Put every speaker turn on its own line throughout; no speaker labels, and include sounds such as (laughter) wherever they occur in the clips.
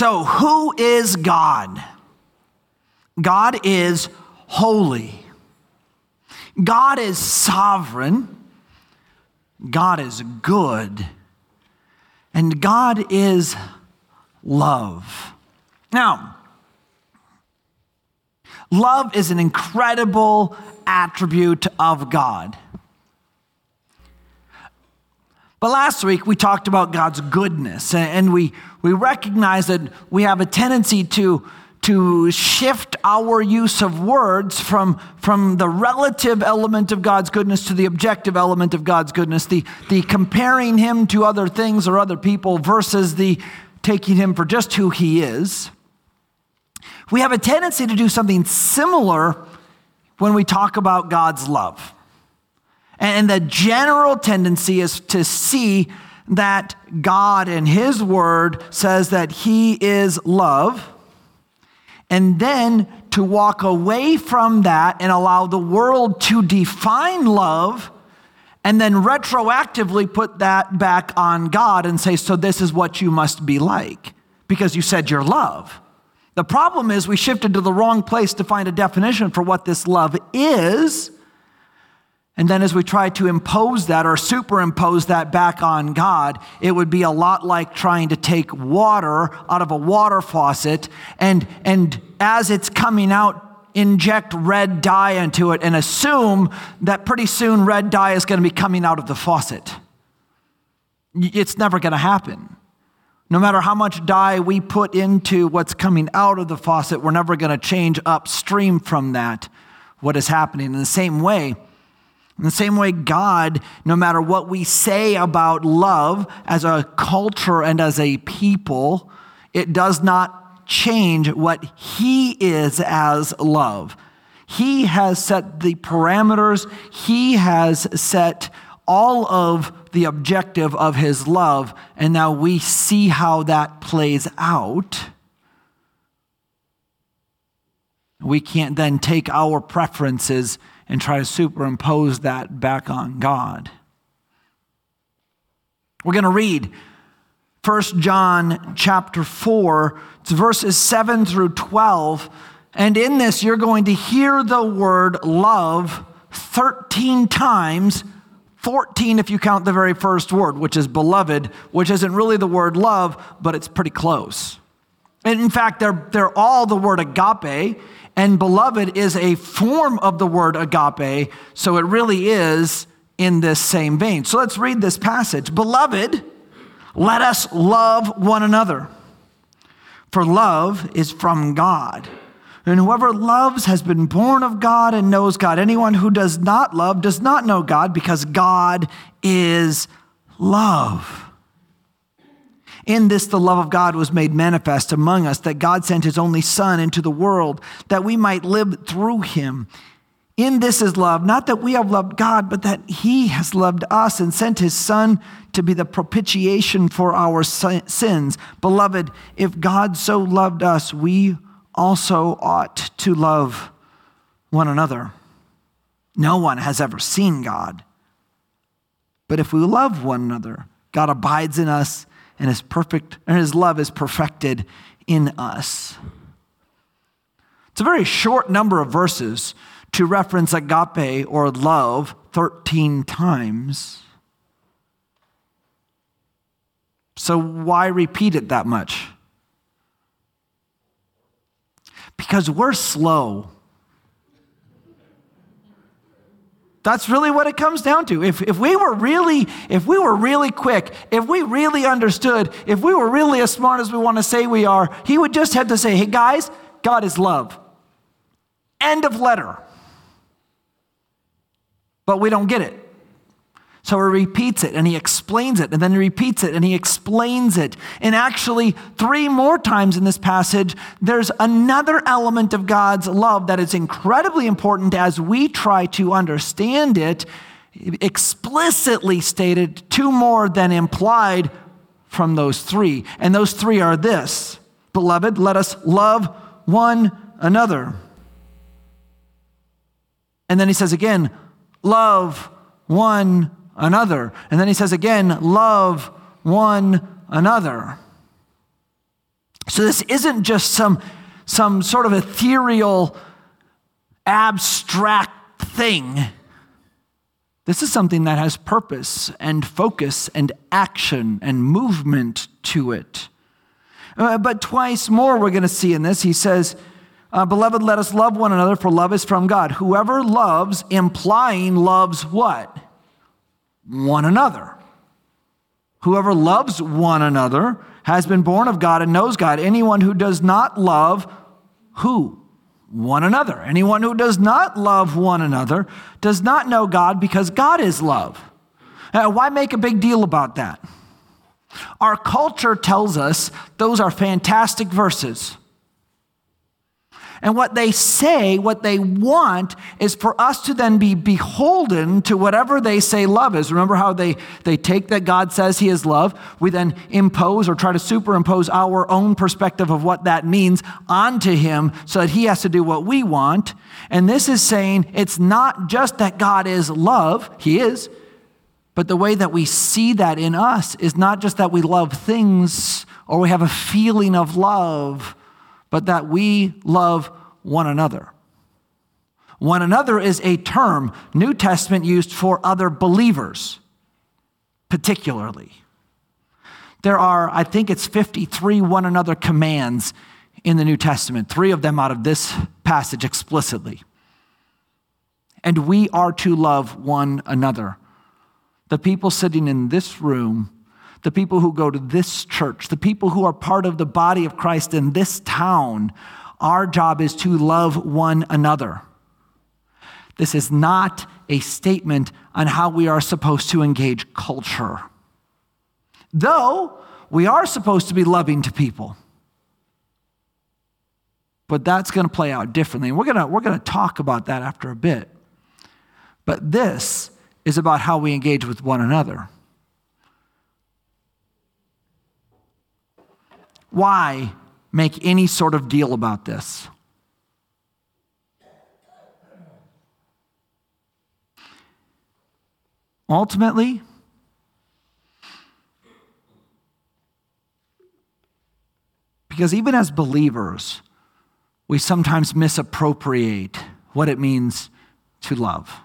So, who is God? God is holy. God is sovereign. God is good. And God is love. Now, love is an incredible attribute of God. But last week we talked about God's goodness, and we, we recognize that we have a tendency to, to shift our use of words from, from the relative element of God's goodness to the objective element of God's goodness, the, the comparing Him to other things or other people versus the taking Him for just who He is. We have a tendency to do something similar when we talk about God's love. And the general tendency is to see that God in His Word says that He is love, and then to walk away from that and allow the world to define love, and then retroactively put that back on God and say, So this is what you must be like, because you said you're love. The problem is we shifted to the wrong place to find a definition for what this love is. And then, as we try to impose that or superimpose that back on God, it would be a lot like trying to take water out of a water faucet and, and as it's coming out, inject red dye into it and assume that pretty soon red dye is going to be coming out of the faucet. It's never going to happen. No matter how much dye we put into what's coming out of the faucet, we're never going to change upstream from that what is happening. In the same way, in the same way, God, no matter what we say about love as a culture and as a people, it does not change what He is as love. He has set the parameters, He has set all of the objective of His love, and now we see how that plays out. We can't then take our preferences and try to superimpose that back on God. We're going to read 1 John chapter 4, it's verses 7 through 12. And in this, you're going to hear the word love 13 times, 14 if you count the very first word, which is beloved, which isn't really the word love, but it's pretty close. And in fact, they're, they're all the word agape. And beloved is a form of the word agape, so it really is in this same vein. So let's read this passage. Beloved, let us love one another, for love is from God. And whoever loves has been born of God and knows God. Anyone who does not love does not know God because God is love. In this, the love of God was made manifest among us, that God sent his only Son into the world, that we might live through him. In this is love, not that we have loved God, but that he has loved us and sent his Son to be the propitiation for our sins. Beloved, if God so loved us, we also ought to love one another. No one has ever seen God. But if we love one another, God abides in us and his perfect and his love is perfected in us. It's a very short number of verses to reference agape or love 13 times. So why repeat it that much? Because we're slow That's really what it comes down to. If, if we were really, if we were really quick, if we really understood, if we were really as smart as we want to say we are, he would just have to say, hey guys, God is love. End of letter. But we don't get it. So he repeats it and he explains it, and then he repeats it and he explains it. And actually, three more times in this passage, there's another element of God's love that is incredibly important as we try to understand it, explicitly stated, two more than implied from those three. And those three are this Beloved, let us love one another. And then he says again, love one another. And then he says again, love one another. So this isn't just some, some sort of ethereal, abstract thing. This is something that has purpose and focus and action and movement to it. Uh, but twice more we're going to see in this, he says, uh, Beloved, let us love one another, for love is from God. Whoever loves, implying loves what? One another. Whoever loves one another has been born of God and knows God. Anyone who does not love, who? One another. Anyone who does not love one another does not know God because God is love. Uh, why make a big deal about that? Our culture tells us those are fantastic verses. And what they say, what they want, is for us to then be beholden to whatever they say love is. Remember how they, they take that God says He is love? We then impose or try to superimpose our own perspective of what that means onto Him so that He has to do what we want. And this is saying it's not just that God is love, He is, but the way that we see that in us is not just that we love things or we have a feeling of love but that we love one another. One another is a term New Testament used for other believers, particularly. There are, I think it's 53 one another commands in the New Testament, three of them out of this passage explicitly. And we are to love one another. The people sitting in this room the people who go to this church, the people who are part of the body of Christ in this town, our job is to love one another. This is not a statement on how we are supposed to engage culture. Though we are supposed to be loving to people. But that's going to play out differently. And we're going to, we're going to talk about that after a bit. But this is about how we engage with one another. Why make any sort of deal about this? Ultimately, because even as believers, we sometimes misappropriate what it means to love.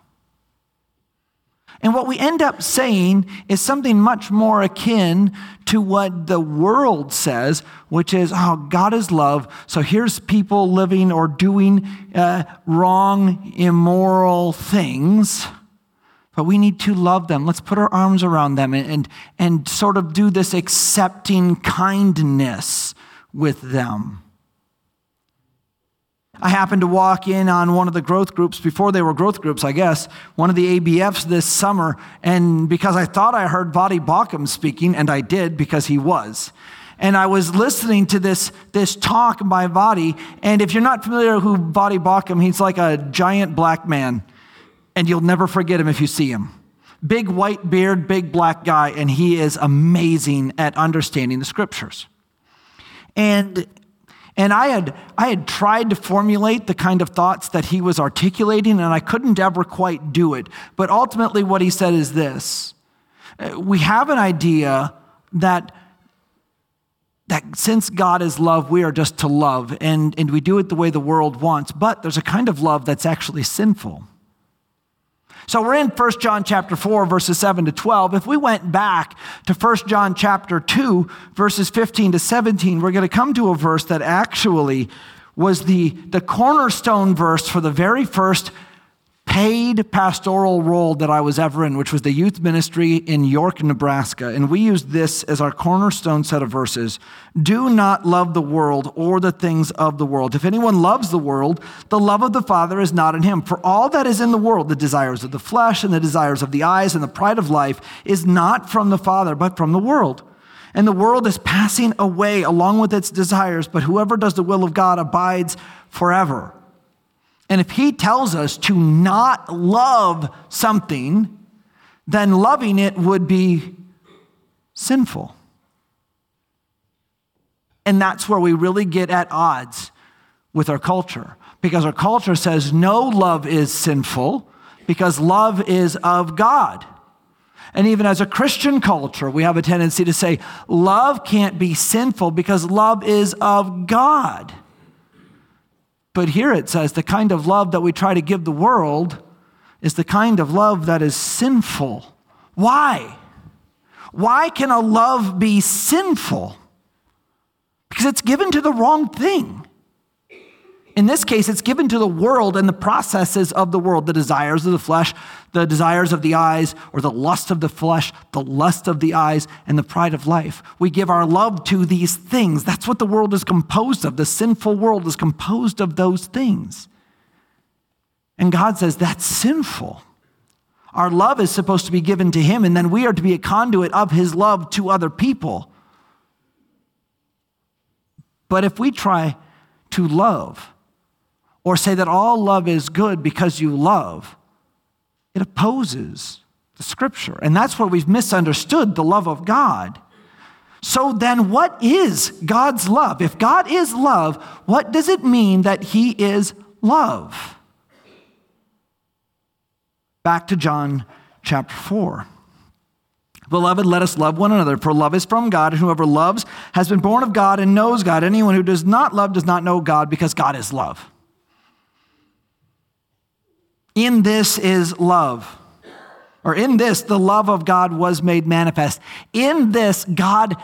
And what we end up saying is something much more akin to what the world says, which is, oh, God is love. So here's people living or doing uh, wrong, immoral things, but we need to love them. Let's put our arms around them and, and, and sort of do this accepting kindness with them. I happened to walk in on one of the growth groups before they were growth groups, I guess, one of the ABFs this summer. And because I thought I heard Voddie Baucham speaking, and I did because he was. And I was listening to this, this talk by Voddie. And if you're not familiar with who Voddie Baucham, he's like a giant black man. And you'll never forget him if you see him. Big white beard, big black guy, and he is amazing at understanding the scriptures. And and I had, I had tried to formulate the kind of thoughts that he was articulating, and I couldn't ever quite do it. But ultimately, what he said is this uh, We have an idea that, that since God is love, we are just to love, and, and we do it the way the world wants. But there's a kind of love that's actually sinful. So we're in 1 John chapter 4 verses 7 to 12. If we went back to 1 John chapter 2 verses 15 to 17, we're going to come to a verse that actually was the, the cornerstone verse for the very first paid pastoral role that I was ever in, which was the youth ministry in York, Nebraska. And we used this as our cornerstone set of verses. Do not love the world or the things of the world. If anyone loves the world, the love of the Father is not in him. For all that is in the world, the desires of the flesh and the desires of the eyes and the pride of life, is not from the Father, but from the world. And the world is passing away along with its desires, but whoever does the will of God abides forever. And if he tells us to not love something, then loving it would be sinful. And that's where we really get at odds with our culture. Because our culture says no love is sinful because love is of God. And even as a Christian culture, we have a tendency to say love can't be sinful because love is of God. But here it says the kind of love that we try to give the world is the kind of love that is sinful. Why? Why can a love be sinful? Because it's given to the wrong thing. In this case, it's given to the world and the processes of the world, the desires of the flesh, the desires of the eyes, or the lust of the flesh, the lust of the eyes, and the pride of life. We give our love to these things. That's what the world is composed of. The sinful world is composed of those things. And God says that's sinful. Our love is supposed to be given to Him, and then we are to be a conduit of His love to other people. But if we try to love, or say that all love is good because you love, it opposes the scripture. And that's where we've misunderstood the love of God. So then, what is God's love? If God is love, what does it mean that He is love? Back to John chapter 4. Beloved, let us love one another, for love is from God, and whoever loves has been born of God and knows God. Anyone who does not love does not know God, because God is love. In this is love. Or in this, the love of God was made manifest. In this, God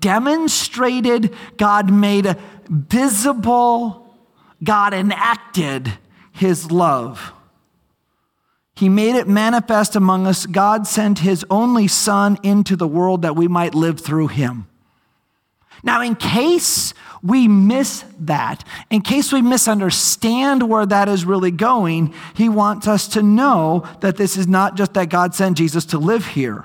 demonstrated, God made visible, God enacted his love. He made it manifest among us. God sent his only Son into the world that we might live through him. Now, in case we miss that, in case we misunderstand where that is really going, he wants us to know that this is not just that God sent Jesus to live here.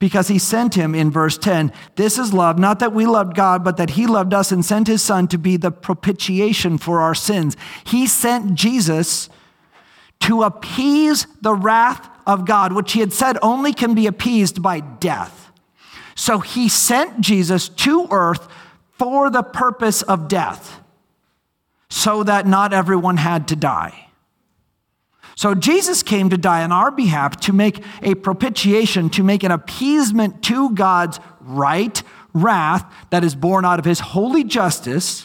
Because he sent him in verse 10. This is love, not that we loved God, but that he loved us and sent his son to be the propitiation for our sins. He sent Jesus to appease the wrath of God, which he had said only can be appeased by death. So he sent Jesus to earth for the purpose of death, so that not everyone had to die. So Jesus came to die on our behalf to make a propitiation, to make an appeasement to God's right wrath that is born out of his holy justice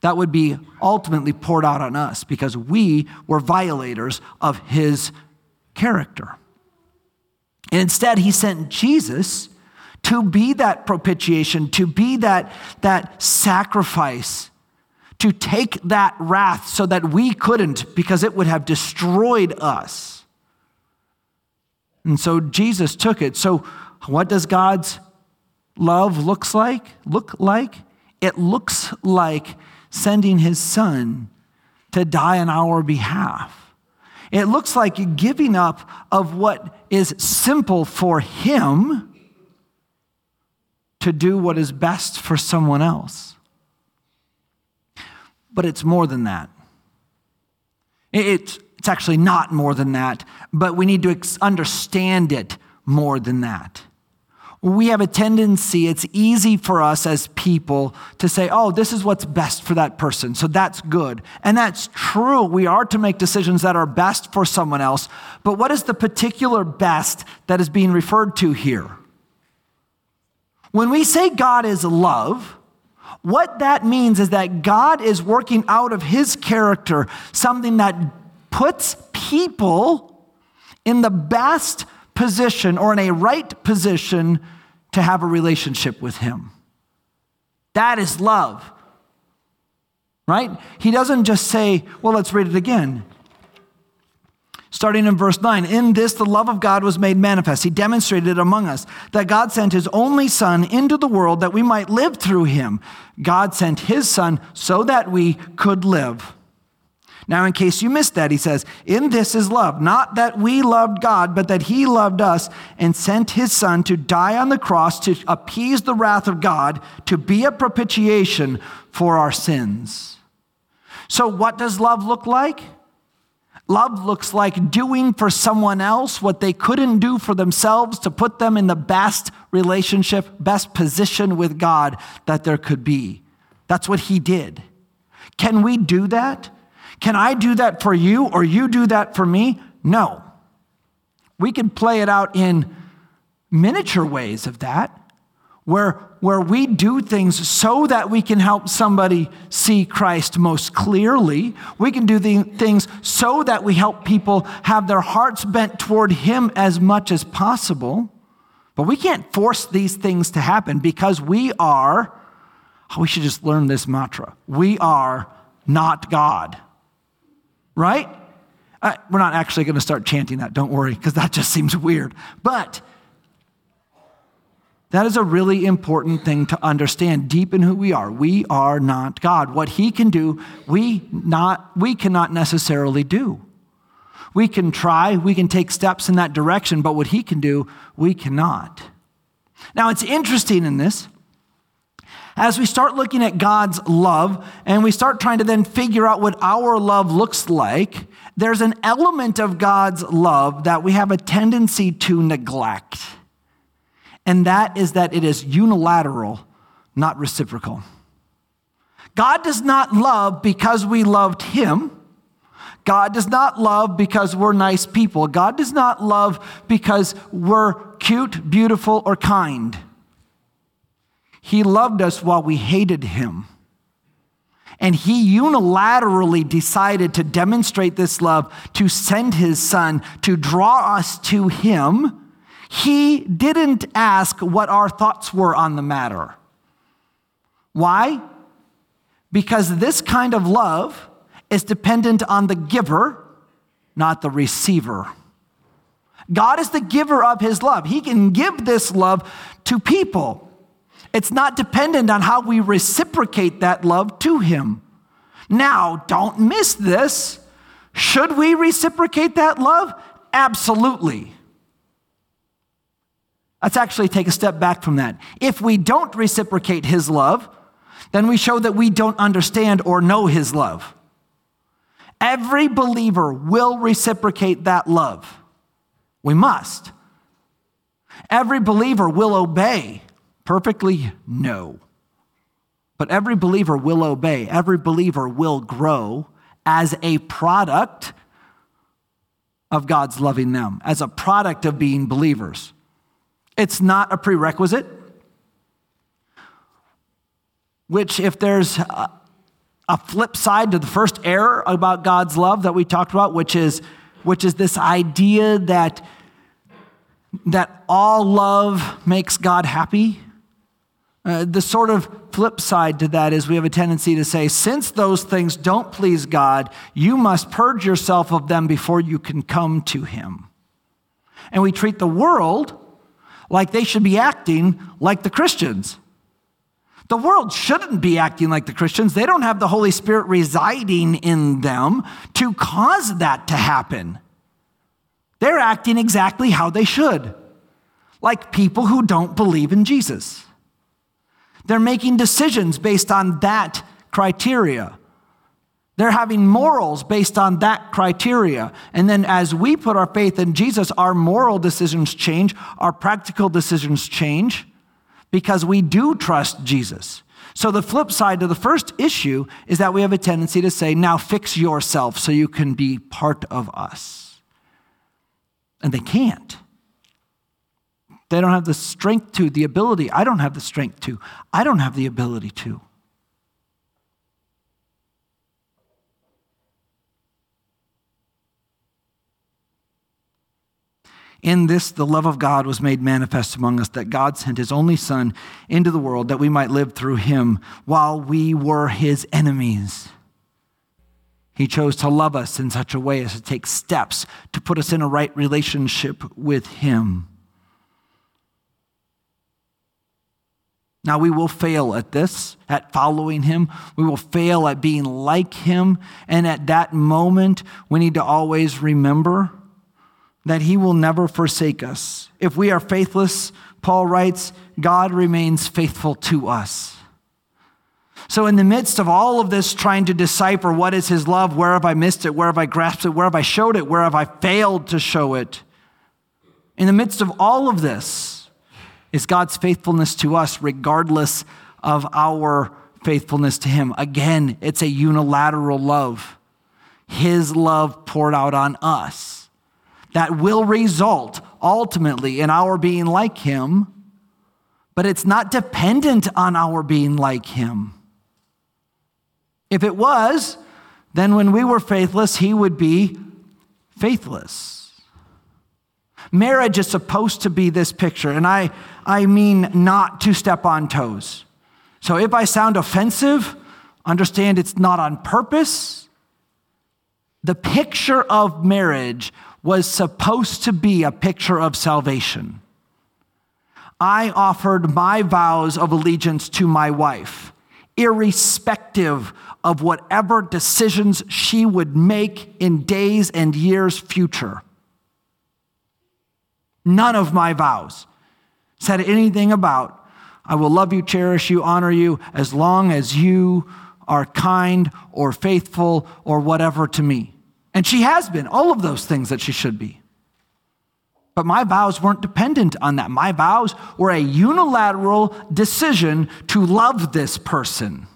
that would be ultimately poured out on us because we were violators of his character. And instead, he sent Jesus to be that propitiation, to be that, that sacrifice, to take that wrath so that we couldn't because it would have destroyed us. And so Jesus took it. So what does God's love looks like? Look like? It looks like sending his son to die on our behalf. It looks like giving up of what is simple for him to do what is best for someone else. But it's more than that. It's, it's actually not more than that, but we need to understand it more than that. We have a tendency, it's easy for us as people to say, oh, this is what's best for that person, so that's good. And that's true. We are to make decisions that are best for someone else. But what is the particular best that is being referred to here? When we say God is love, what that means is that God is working out of his character something that puts people in the best position or in a right position to have a relationship with him. That is love. Right? He doesn't just say, well, let's read it again starting in verse 9. In this, the love of God was made manifest. He demonstrated it among us that God sent his only Son into the world that we might live through him. God sent his Son so that we could live. Now, in case you missed that, he says, In this is love, not that we loved God, but that he loved us and sent his Son to die on the cross to appease the wrath of God, to be a propitiation for our sins. So, what does love look like? Love looks like doing for someone else what they couldn't do for themselves to put them in the best relationship, best position with God that there could be. That's what he did. Can we do that? Can I do that for you or you do that for me? No. We can play it out in miniature ways of that, where, where we do things so that we can help somebody see Christ most clearly. We can do the things so that we help people have their hearts bent toward Him as much as possible. But we can't force these things to happen because we are, oh, we should just learn this mantra. We are not God. Right? Uh, we're not actually going to start chanting that, don't worry, because that just seems weird. But that is a really important thing to understand deep in who we are. We are not God. What he can do, we not we cannot necessarily do. We can try, we can take steps in that direction, but what he can do, we cannot. Now, it's interesting in this. As we start looking at God's love and we start trying to then figure out what our love looks like, there's an element of God's love that we have a tendency to neglect. And that is that it is unilateral, not reciprocal. God does not love because we loved him. God does not love because we're nice people. God does not love because we're cute, beautiful, or kind. He loved us while we hated him. And he unilaterally decided to demonstrate this love, to send his son, to draw us to him. He didn't ask what our thoughts were on the matter. Why? Because this kind of love is dependent on the giver, not the receiver. God is the giver of his love. He can give this love to people. It's not dependent on how we reciprocate that love to him. Now, don't miss this. Should we reciprocate that love? Absolutely. Let's actually take a step back from that. If we don't reciprocate his love, then we show that we don't understand or know his love. Every believer will reciprocate that love. We must. Every believer will obey. Perfectly? No. But every believer will obey. Every believer will grow as a product of God's loving them, as a product of being believers. It's not a prerequisite, which, if there's a, flip side to the first error about God's love that we talked about, which is, which is this idea that, that all love makes God happy. Uh, the sort of flip side to that is we have a tendency to say, since those things don't please God, you must purge yourself of them before you can come to Him. And we treat the world like they should be acting like the Christians. The world shouldn't be acting like the Christians. They don't have the Holy Spirit residing in them to cause that to happen. They're acting exactly how they should, like people who don't believe in Jesus. They're making decisions based on that criteria. They're having morals based on that criteria. And then as we put our faith in Jesus, our moral decisions change, our practical decisions change because we do trust Jesus. So the flip side to the first issue is that we have a tendency to say, now fix yourself so you can be part of us. And they can't. They don't have the strength to, the ability. I don't have the strength to. I don't have the ability to. In this, the love of God was made manifest among us, that God sent his only Son into the world that we might live through him while we were his enemies. He chose to love us in such a way as to take steps to put us in a right relationship with him. Now, we will fail at this, at following him. We will fail at being like him. And at that moment, we need to always remember that he will never forsake us. If we are faithless, Paul writes, God remains faithful to us. So, in the midst of all of this, trying to decipher what is his love, where have I missed it, where have I grasped it, where have I showed it, where have I failed to show it, in the midst of all of this is God's faithfulness to us, regardless of our faithfulness to him. Again, it's a unilateral love, his love poured out on us. That will result ultimately in our being like Him, but it's not dependent on our being like Him. If it was, then when we were faithless, He would be faithless. Marriage is supposed to be this picture, and I, I mean not to step on toes. So if I sound offensive, understand it's not on purpose. The picture of marriage was supposed to be a picture of salvation. I offered my vows of allegiance to my wife, irrespective of whatever decisions she would make in days and years future. None of my vows said anything about, I will love you, cherish you, honor you as long as you are kind or faithful or whatever to me. And she has been, all of those things that she should be. But my vows weren't dependent on that. My vows were a unilateral decision to love this person.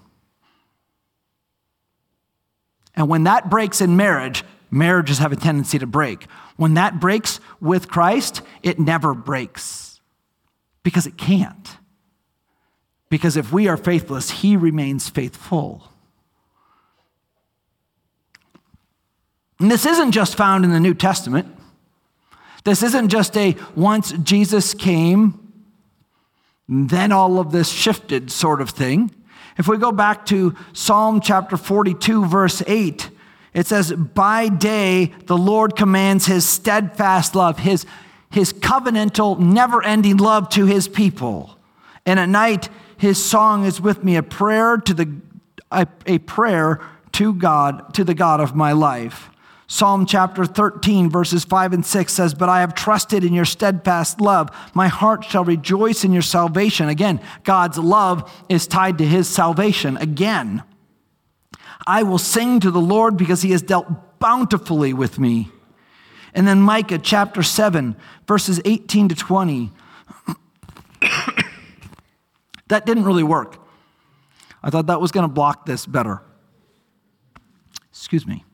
And when that breaks in marriage, marriages have a tendency to break. When that breaks with Christ, it never breaks because it can't. Because if we are faithless, he remains faithful. And this isn't just found in the New Testament. This isn't just a once Jesus came, then all of this shifted sort of thing. If we go back to Psalm chapter 42, verse 8, it says, By day the Lord commands his steadfast love, his, his covenantal, never ending love to his people. And at night his song is with me, a prayer to the a, a prayer to God, to the God of my life. Psalm chapter 13, verses 5 and 6 says, But I have trusted in your steadfast love. My heart shall rejoice in your salvation. Again, God's love is tied to his salvation. Again, I will sing to the Lord because he has dealt bountifully with me. And then Micah chapter 7, verses 18 to 20. (coughs) that didn't really work. I thought that was going to block this better. Excuse me.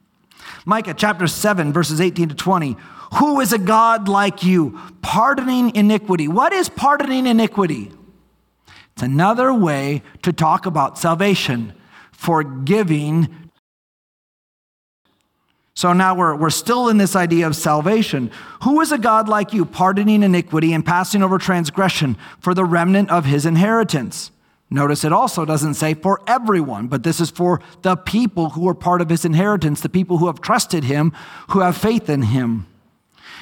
Micah chapter 7, verses 18 to 20. Who is a God like you, pardoning iniquity? What is pardoning iniquity? It's another way to talk about salvation, forgiving. So now we're, we're still in this idea of salvation. Who is a God like you, pardoning iniquity and passing over transgression for the remnant of his inheritance? Notice it also doesn't say for everyone, but this is for the people who are part of his inheritance, the people who have trusted him, who have faith in him.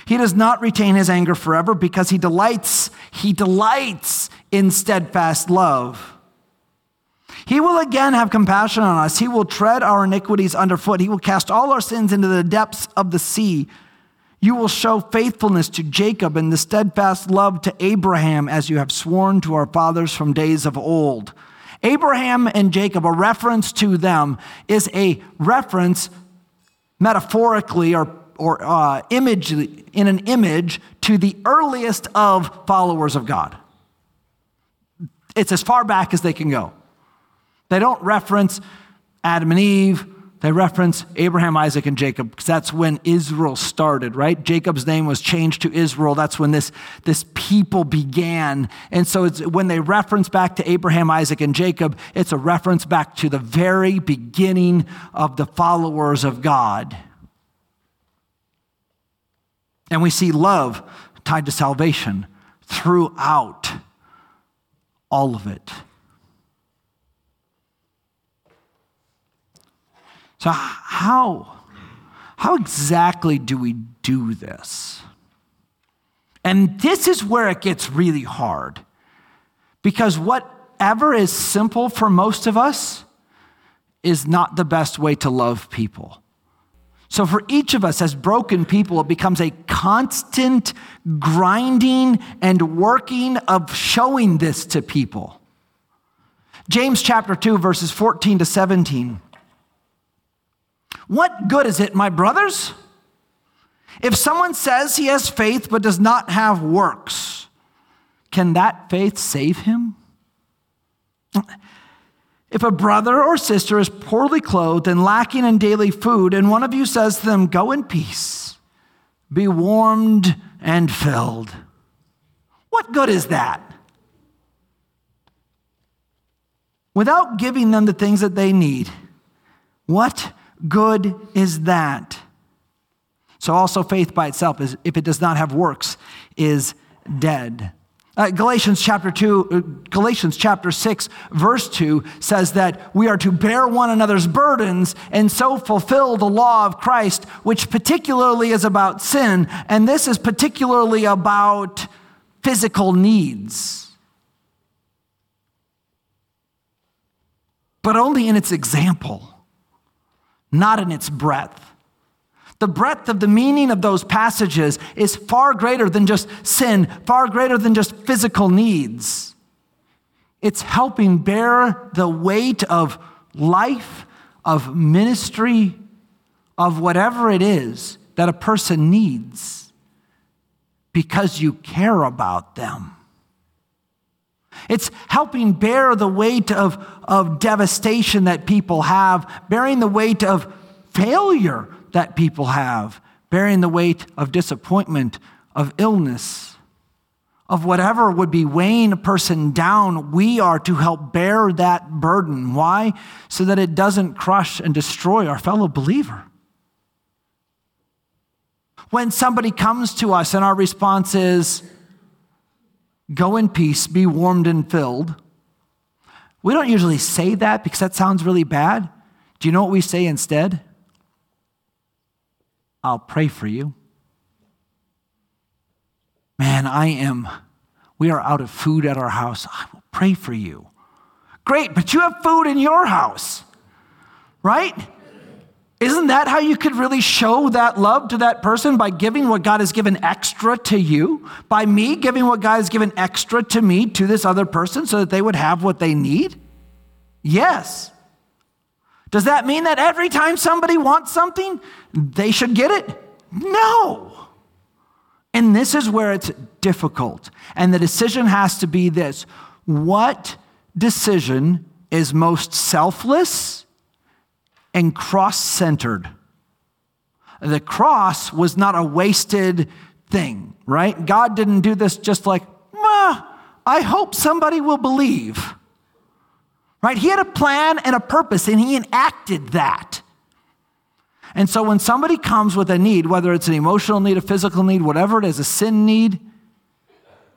He does not retain his anger forever because he delights, he delights in steadfast love. He will again have compassion on us. He will tread our iniquities underfoot. He will cast all our sins into the depths of the sea. You will show faithfulness to Jacob and the steadfast love to Abraham as you have sworn to our fathers from days of old. Abraham and Jacob, a reference to them, is a reference metaphorically or, or uh, image, in an image to the earliest of followers of God. It's as far back as they can go. They don't reference Adam and Eve, they reference Abraham, Isaac, and Jacob because that's when Israel started, right? Jacob's name was changed to Israel. That's when this, this people began. And so when they reference back to Abraham, Isaac, and Jacob, it's a reference back to the very beginning of the followers of God. And we see love tied to salvation throughout all of it. So, how, how exactly do we do this? And this is where it gets really hard. Because whatever is simple for most of us is not the best way to love people. So, for each of us as broken people, it becomes a constant grinding and working of showing this to people. James chapter 2, verses 14 to 17. What good is it, my brothers? If someone says he has faith but does not have works, can that faith save him? If a brother or sister is poorly clothed and lacking in daily food, and one of you says to them, Go in peace, be warmed and filled. What good is that? Without giving them the things that they need, what good is that? So, also, faith by itself, is, if it does not have works, is dead. Uh, Galatians chapter 2, uh, Galatians chapter 6, verse 2 says that we are to bear one another's burdens and so fulfill the law of Christ, which particularly is about sin. And this is particularly about physical needs. But only in its example, not in its breadth. The breadth of the meaning of those passages is far greater than just sin, far greater than just physical needs. It's helping bear the weight of life, of ministry, of whatever it is that a person needs because you care about them. It's helping bear the weight of, of devastation that people have, bearing the weight of failure that people have, bearing the weight of disappointment, of illness, of whatever would be weighing a person down, we are to help bear that burden. Why? So that it doesn't crush and destroy our fellow believer. When somebody comes to us and our response is, Go in peace, be warmed and filled. We don't usually say that because that sounds really bad. Do you know what we say instead? I'll pray for you. Man, I am, we are out of food at our house. I will pray for you. Great, but you have food in your house, right? Isn't that how you could really show that love to that person? By giving what God has given extra to you? By me giving what God has given extra to me to this other person so that they would have what they need? Yes. Does that mean that every time somebody wants something, they should get it? No. And this is where it's difficult. And the decision has to be this what decision is most selfless and cross centered? The cross was not a wasted thing, right? God didn't do this just like, I hope somebody will believe. Right? He had a plan and a purpose, and he enacted that. And so when somebody comes with a need, whether it's an emotional need, a physical need, whatever it is, a sin need,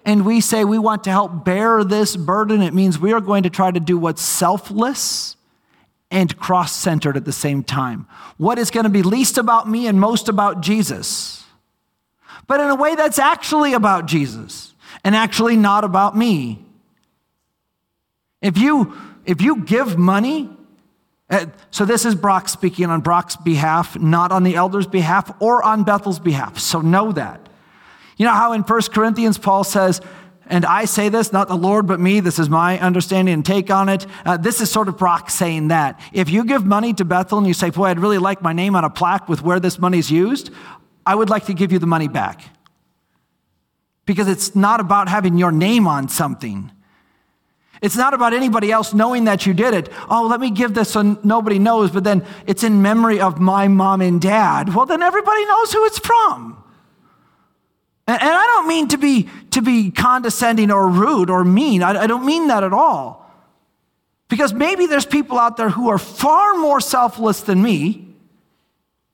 and we say we want to help bear this burden, it means we are going to try to do what's selfless and cross centered at the same time. What is going to be least about me and most about Jesus? But in a way that's actually about Jesus and actually not about me. If you if you give money, uh, so this is Brock speaking on Brock's behalf, not on the elders' behalf or on Bethel's behalf. So know that. You know how in 1 Corinthians Paul says, and I say this, not the Lord, but me. This is my understanding and take on it. Uh, this is sort of Brock saying that. If you give money to Bethel and you say, Boy, I'd really like my name on a plaque with where this money is used, I would like to give you the money back. Because it's not about having your name on something. It's not about anybody else knowing that you did it. Oh, let me give this so nobody knows, but then it's in memory of my mom and dad. Well, then everybody knows who it's from. And, and I don't mean to be, to be condescending or rude or mean. I, I don't mean that at all. Because maybe there's people out there who are far more selfless than me,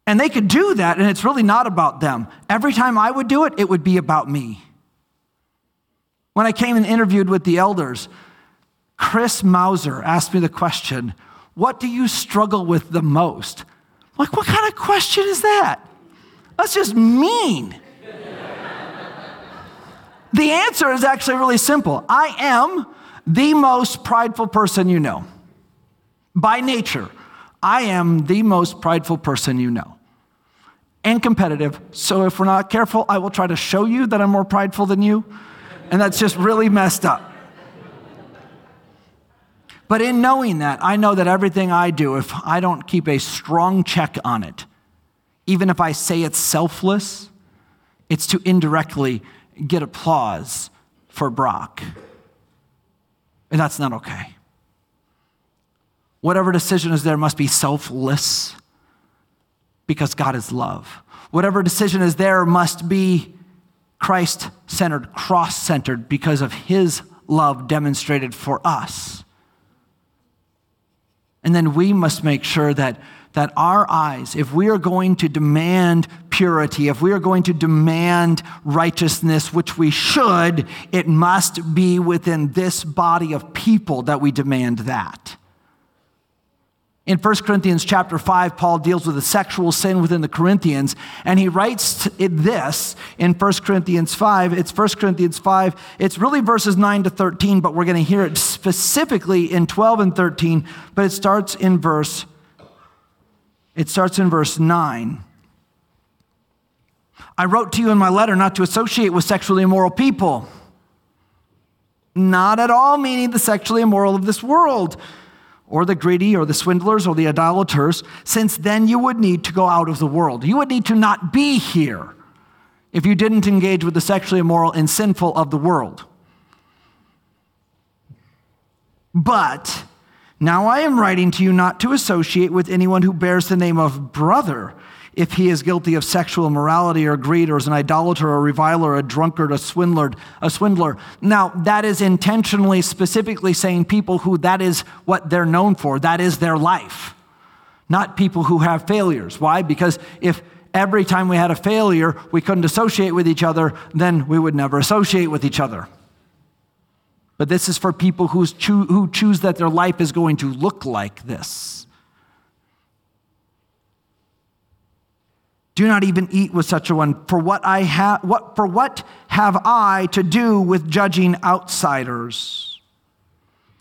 and they could do that, and it's really not about them. Every time I would do it, it would be about me. When I came and interviewed with the elders, Chris Mauser asked me the question, What do you struggle with the most? I'm like, what kind of question is that? That's just mean. The answer is actually really simple I am the most prideful person you know. By nature, I am the most prideful person you know. And competitive. So if we're not careful, I will try to show you that I'm more prideful than you. And that's just really messed up. But in knowing that, I know that everything I do, if I don't keep a strong check on it, even if I say it's selfless, it's to indirectly get applause for Brock. And that's not okay. Whatever decision is there must be selfless, because God is love. Whatever decision is there must be Christ centered, cross centered, because of his love demonstrated for us. And then we must make sure that, that our eyes, if we are going to demand purity, if we are going to demand righteousness, which we should, it must be within this body of people that we demand that. In 1 Corinthians chapter 5, Paul deals with the sexual sin within the Corinthians, and he writes this in 1 Corinthians 5. It's 1 Corinthians 5. It's really verses 9 to 13, but we're going to hear it specifically in 12 and 13, but it starts in verse it starts in verse 9. I wrote to you in my letter not to associate with sexually immoral people. Not at all meaning the sexually immoral of this world or the greedy or the swindlers or the idolaters, since then you would need to go out of the world. You would need to not be here if you didn't engage with the sexually immoral and sinful of the world. But now I am writing to you not to associate with anyone who bears the name of brother if he is guilty of sexual immorality or greed or is an idolater or a reviler, a drunkard, a swindler, a swindler. Now, that is intentionally, specifically saying people who that is what they're known for, that is their life, not people who have failures. Why? Because if every time we had a failure, we couldn't associate with each other, then we would never associate with each other. But this is for people who choose that their life is going to look like this. Do not even eat with such a one. For what I have what for what have I to do with judging outsiders?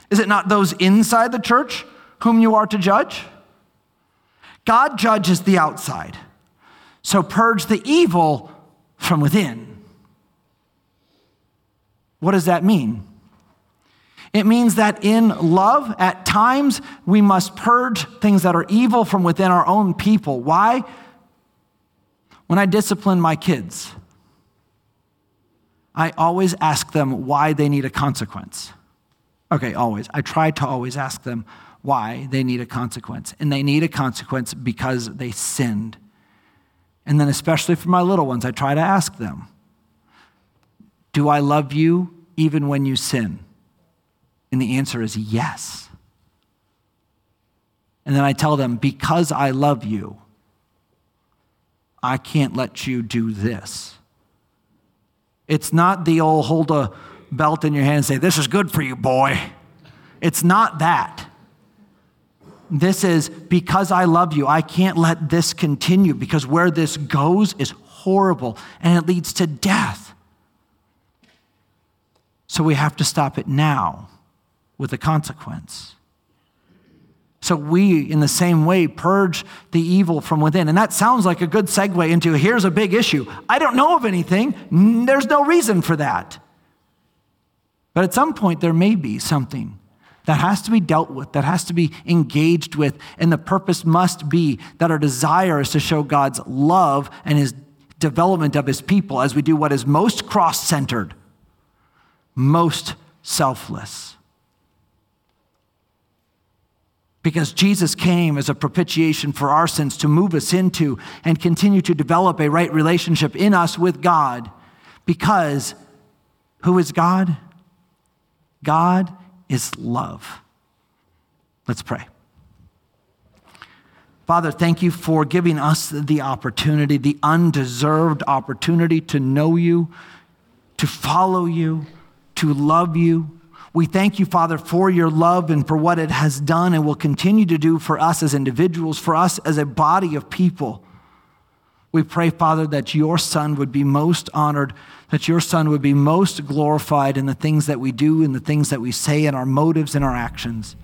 Is it not those inside the church whom you are to judge? God judges the outside. So purge the evil from within. What does that mean? It means that in love, at times, we must purge things that are evil from within our own people. Why? When I discipline my kids, I always ask them why they need a consequence. Okay, always. I try to always ask them why they need a consequence. And they need a consequence because they sinned. And then, especially for my little ones, I try to ask them Do I love you even when you sin? And the answer is yes. And then I tell them, Because I love you, I can't let you do this. It's not the old hold a belt in your hand and say, This is good for you, boy. It's not that. This is because I love you, I can't let this continue because where this goes is horrible and it leads to death. So we have to stop it now with a consequence. So we, in the same way, purge the evil from within. And that sounds like a good segue into here's a big issue. I don't know of anything. There's no reason for that. But at some point, there may be something that has to be dealt with, that has to be engaged with. And the purpose must be that our desire is to show God's love and his development of his people as we do what is most cross centered, most selfless because Jesus came as a propitiation for our sins to move us into and continue to develop a right relationship in us with God. Because who is God? God is love. Let's pray. Father, thank you for giving us the opportunity, the undeserved opportunity to know you, to follow you, to love you we thank you, Father, for your love and for what it has done and will continue to do for us as individuals, for us as a body of people. We pray, Father, that your Son would be most honored, that your Son would be most glorified in the things that we do, in the things that we say, in our motives and our actions.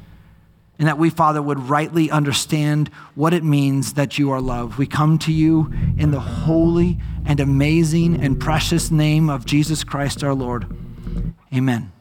And that we, Father, would rightly understand what it means that you are love. We come to you in the holy and amazing and precious name of Jesus Christ our Lord. Amen.